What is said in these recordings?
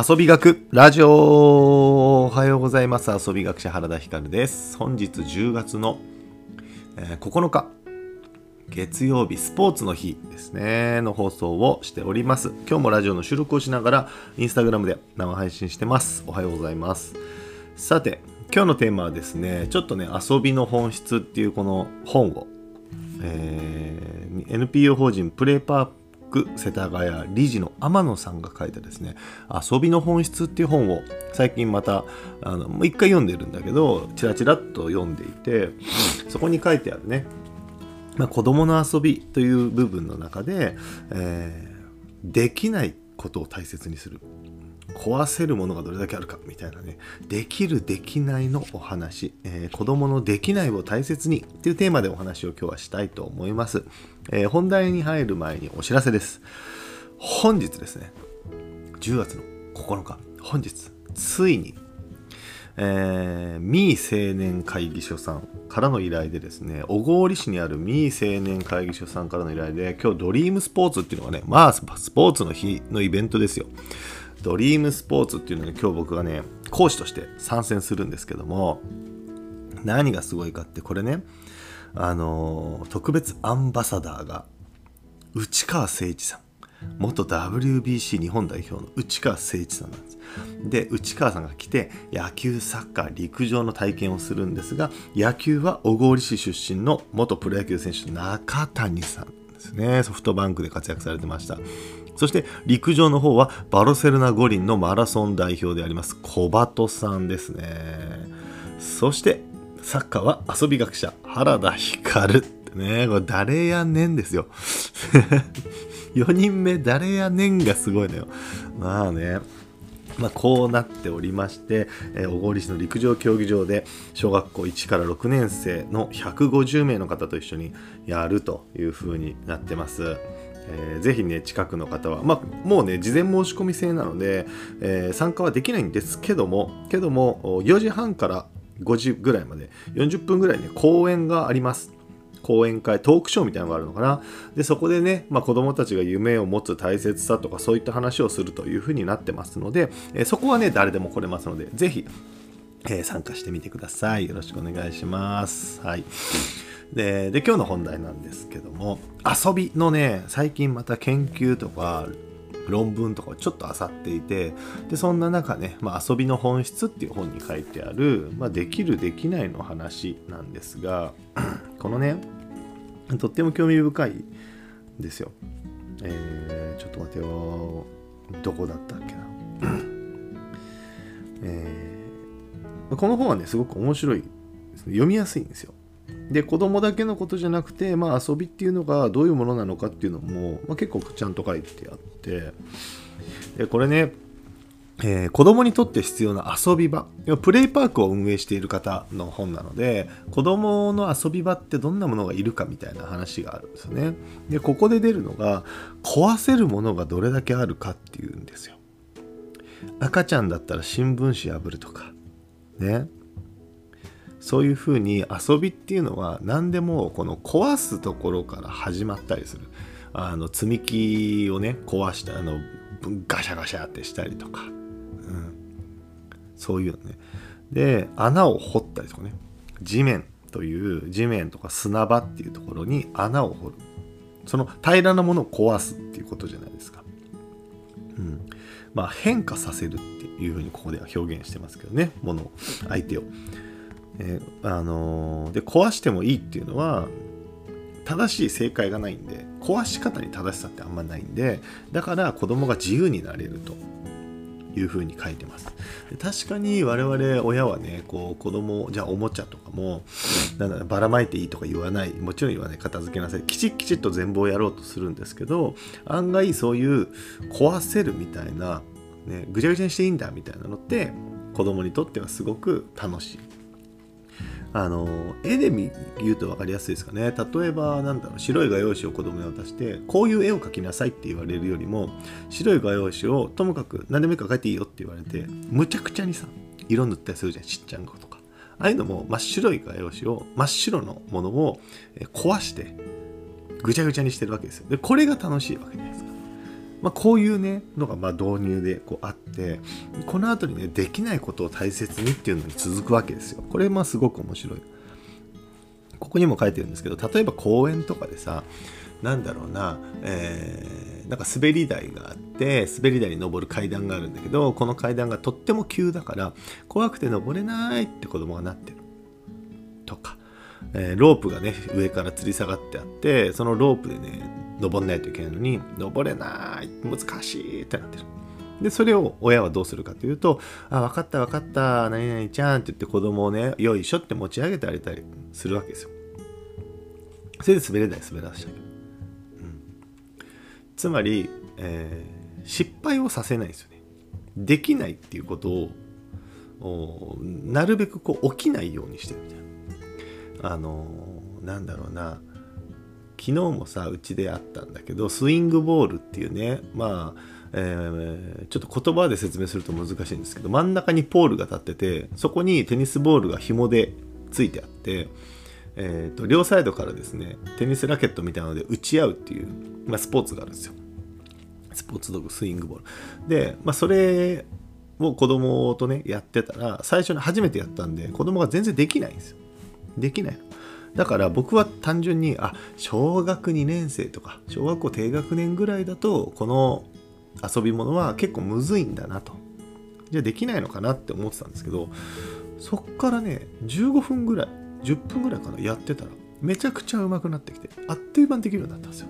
遊び学ラジオ。おはようございます。遊び学者原田光です。本日10月の、えー9日月曜日スポーツの日ですね。の放送をしております。今日もラジオの収録をしながらインスタグラムで生配信してます。おはようございます。さて今日のテーマはですねちょっとね遊びの本質っていうこの本を、えー NPO 法人プレイパーク世田谷理事の天野さんが書いたですね「遊びの本質」っていう本を最近またあのもう一回読んでるんだけどチラチラっと読んでいてそこに書いてあるねまあ、子供の遊びという部分の中で、えーできないことを大切にする。壊せるものがどれだけあるかみたいなね。できるできないのお話、えー子供のできないを大切にっていうテーマでお話を今日はしたいと思います、えー本題に入る前にお知らせです。本日ですね。10月の9日。本日。ついに。えー、ミー青年会議所さんからの依頼でですね、小郡市にあるミー青年会議所さんからの依頼で、今日ドリームスポーツっていうのがね、まあスポーツの日のイベントですよ。ドリームスポーツっていうのに今日僕がね、講師として参戦するんですけども、何がすごいかって、これね、あの特別アンバサダーが内川誠一さん元 WBC 日本代表の内川誠一さんなんです。で内川さんが来て野球サッカー陸上の体験をするんですが野球は小郡市出身の元プロ野球選手中谷さん。ですね。ソフトバンクで活躍されてました。そして陸上の方はバルセロナ五輪のマラソン代表であります小鳩さんですね。そしてサッカーは遊び学者原田光ってね。これ誰やねんですよ。4人目誰やねんがすごいのよ。まあね。まあ、こうなっておりまして、えー小郡市の陸上競技場で小学校1から6年生の150名の方と一緒にやるという風になってます。えーぜひね近くの方は、まあ、もうね事前申し込み制なので、えー参加はできないんですけどもけども4時半から5時ぐらいまで40分ぐらいね講演があります講演会トークショーみたいなのがあるのかな。でそこでね、まあ、子どもたちが夢を持つ大切さとかそういった話をするというふうになってますので、えそこはね誰でも来れますのでぜひ、えー参加してみてください。よろしくお願いします。はい。でで今日の本題なんですけども遊びのね最近また研究とか論文とかをちょっと漁っていてでそんな中ね、まあ、遊びの本質っていう本に書いてある、まあ、できるできないの話なんですが このねとっても興味深いですよ。えーちょっと待てよ。どこだったっけな。えーこの本はね、すごく面白いですね。読みやすいんですよ。で、子供だけのことじゃなくて、まあ遊びっていうのがどういうものなのかっていうのも、まあ、結構ちゃんと書いてあって、でこれね、えー子供にとって必要な遊び場。プレイパークを運営している方の本なので子供の遊び場ってどんなものがいるかみたいな話があるんですよね。でここで出るのが壊せるものがどれだけあるかっていうんですよ。赤ちゃんだったら新聞紙破るとかね。そういうふうに遊びっていうのは何でもこの壊すところから始まったりする。あの積み木をね壊したあのガシャガシャってしたりとか、そういうのね。で穴を掘ったりとかね。地面という地面とか砂場っていうところに穴を掘る。その平らなものを壊すっていうことじゃないですか、うん、まあ変化させるっていうふうにここでは表現してますけどね。ものを相手を、えーあのーで壊してもいいっていうのは正しい正解がないんで壊し方に正しさってあんまないんでだから子供が自由になれると。いうふに書いてます。確かに我々親はねこう子供じゃあおもちゃとかもなんだばらまいていいとか言わないもちろん言わない片付けなさい。きちっきちっと全貌をやろうとするんですけど案外そういう壊せるみたいな、ね、ぐちゃぐちゃにしていいんだみたいなのって子供にとってはすごく楽しい。あの絵で見言うと分かりやすいですかね。例えばなんだろう白い画用紙を子供に渡してこういう絵を描きなさいって言われるよりも白い画用紙をともかく何でもいいから描いていいよって言われてむちゃくちゃにさ色塗ったりするじゃんちっちゃん子とか。ああいうのも真っ白い画用紙を真っ白のものを壊してぐちゃぐちゃにしてるわけですよ。でこれが楽しいわけじゃないですか。まあ、こういうねのがまあ導入でこうあってこの後にねできないことを大切にっていうのに続くわけですよ。これまあすごく面白い。ここにも書いてるんですけど例えば公園とかでさなんだろうな、えー、なんか滑り台があって滑り台に登る階段があるんだけどこの階段がとっても急だから怖くて登れないって子供がなってる。とか、えー、ロープがね上から吊り下がってあってそのロープでね登んないといけないのに登れない難しいってなってる。でそれを親はどうするかというと「あ分かった分かった何々ちゃん」って言って子供をねよいしょって持ち上げてあげたりするわけですよ。それで滑れない滑らせちゃう、うん、つまり、えー、失敗をさせないですよね。できないっていうことをなるべくこう起きないようにしてるみたいな。あのー、なんだろうな。昨日もさうちであったんだけどスイングボールっていうねまあえー、ちょっと言葉で説明すると難しいんですけど真ん中にポールが立っててそこにテニスボールが紐でついてあって、えーと、両サイドからですねテニスラケットみたいなので打ち合うっていう、まあ、スポーツがあるんですよ。スポーツ道具スイングボール。で、まあ、それを子供とねやってたら最初に初めてやったんで子供が全然できないんですよ。できないだから僕は単純にあ小学2年生とか小学校低学年ぐらいだとこの遊び物は結構むずいんだなと。じゃあできないのかなって思ってたんですけどそっからね15分ぐらい10分ぐらいかなやってたらめちゃくちゃ上手くなってきてあっという間にできるようになったんですよ、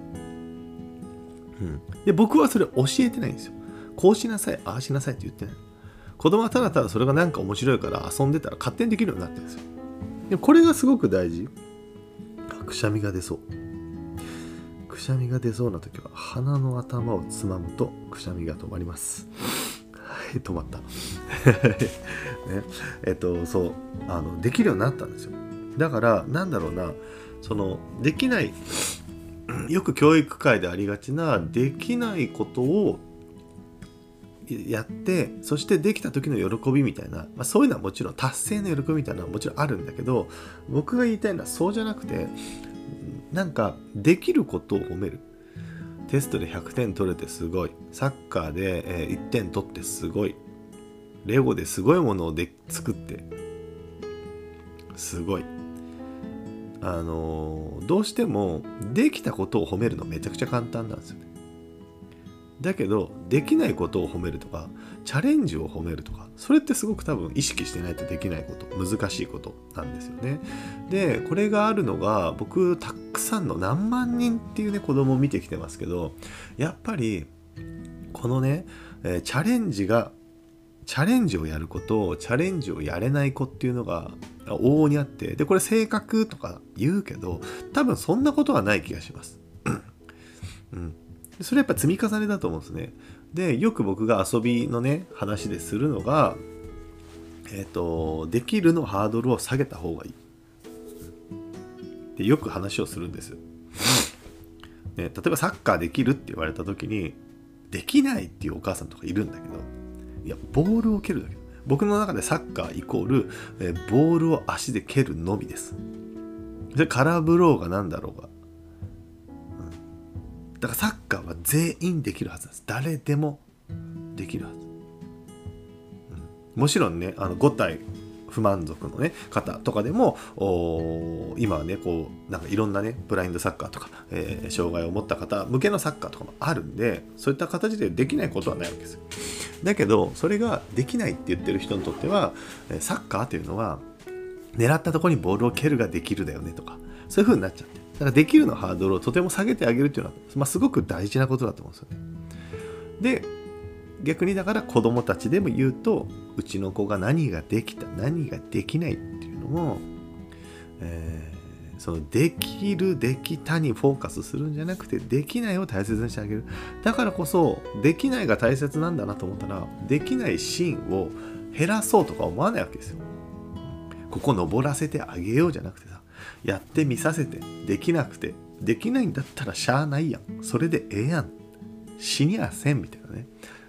うん、で僕はそれ教えてないんですよ。こうしなさいああしなさいって言ってない。子供はただただそれがなんか面白いから遊んでたら勝手にできるようになってるんですよ。でこれがすごく大事。くしゃみが出そう。くしゃみが出そうな時は鼻の頭をつまむとくしゃみが止まります。は い止まった。ね。えっとそう。あのできるようになったんですよ。だからなんだろうな。そのできないよく教育界でありがちなできないことをやってそしてできた時の喜びみたいな、まあ、そういうのはもちろん達成の喜びみたいなのはもちろんあるんだけど僕が言いたいのはそうじゃなくてなんかできることを褒める。テストで100点取れてすごい。サッカーで、1点取ってすごい。レゴですごいものをで作ってすごい。あの、どうしてもできたことを褒めるのめちゃくちゃ簡単なんですよね。だけどできないことを褒めるとかチャレンジを褒めるとかそれってすごく多分意識してないとできないこと難しいことなんですよね。でこれがあるのが僕たくさんの何万人っていうね子供を見てきてますけどやっぱりこのね、えチャレンジがチャレンジをやることチャレンジをやれない子っていうのが往々にあってでこれ性格とか言うけど多分そんなことはない気がします。うん。それやっぱ積み重ねだと思うんですね。で、よく僕が遊びのね、話でするのが、えっ、ー、と、できるのハードルを下げた方がいい。で、よく話をするんです。ね、例えばサッカーできるって言われた時に、できないっていうお母さんとかいるんだけど、いや、ボールを蹴るだけ。僕の中でサッカーイコール、えボールを足で蹴るのみです。で、空振ろうが何だろうが、だからサッカーは全員できるはずなんです。誰でもできるはず、うん、もちろんねあの5体不満足のね方とかでも今はねこうなんかいろんなねブラインドサッカーとか、えー、障害を持った方向けのサッカーとかもあるんでそういった形でできないことはないわけですよ。だけどそれができないって言ってる人にとってはサッカーというのは狙ったところにボールを蹴るができるだよねとかそういう風になっちゃってだからできるのハードルをとても下げてあげるっていうのは、まあ、すごく大事なことだと思うんですよね。で逆にだから子供たちでも言うとうちの子が何ができた何ができないっていうのも、えー、そのできるできたにフォーカスするんじゃなくてできないを大切にしてあげるだからこそできないが大切なんだなと思ったらできないシーンを減らそうとか思わないわけですよここ登らせてあげようじゃなくてさやってみさせてできなくてできないんだったらしゃあないやん。それでええやん。死にゃせんみたいなね。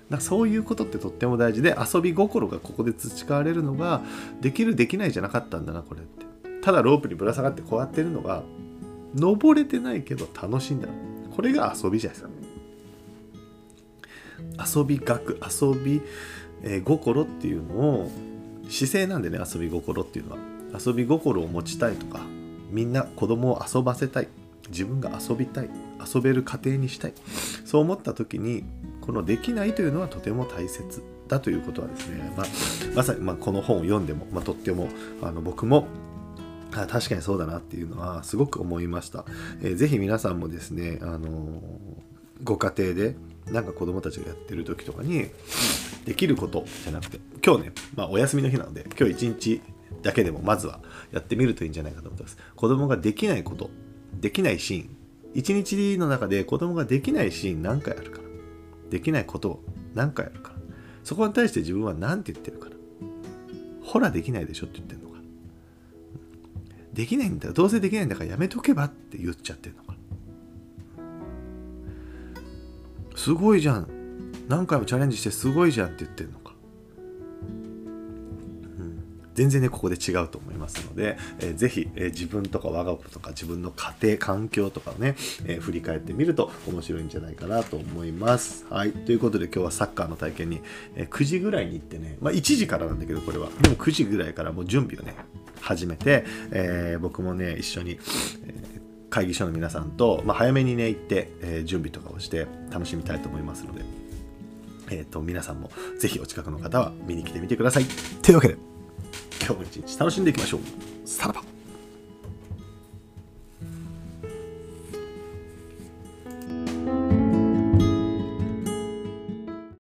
だそういうことってとっても大事で遊び心がここで培われるのができるできないじゃなかったんだなこれって。ただロープにぶら下がってこうやってるのが登れてないけど楽しいんだこれが遊びじゃないですか。遊び学遊び、えー、心っていうのを姿勢なんでね遊び心っていうのは。遊び心を持ちたいとかみんな子供を遊ばせたい。自分が遊びたい。遊べる家庭にしたい。そう思った時にこのできないというのはとても大切だということはですね、まあ、まさにまこの本を読んでも、まあ、とってもあの僕もあ確かにそうだなっていうのはすごく思いました。えー、ぜひ皆さんもですね、あのー、ご家庭でなんか子供たちがやってる時とかにできることじゃなくて今日ね、まあ、お休みの日なので今日一日だけでもまずはやってみるといいんじゃないかと思ってます。子供ができないこと、できないシーン、一日の中で子供ができないシーン何回あるかな。できないことを何回あるかな。そこに対して自分は何て言ってるかな。ほらできないでしょって言ってるのか。できないんだどうせできないんだからやめとけばって言っちゃってるのか。すごいじゃん。何回もチャレンジしてすごいじゃんって言ってるのか。全然ねここで違うと思いますので、えー、ぜひ、えー、自分とか我が子とか自分の家庭環境とかをね、えー、振り返ってみると面白いんじゃないかなと思います。はい。ということで今日はサッカーの体験に、え9時ぐらいに行ってねまあ1時からなんだけどこれは。でも9時ぐらいからもう準備をね始めて、え僕もね一緒に、え会議所の皆さんと、まあ、早めにね行って、え準備とかをして楽しみたいと思いますので。えーと皆さんもぜひお近くの方は見に来てみてください。というわけで今日も一日楽しんでいきましょう。さらば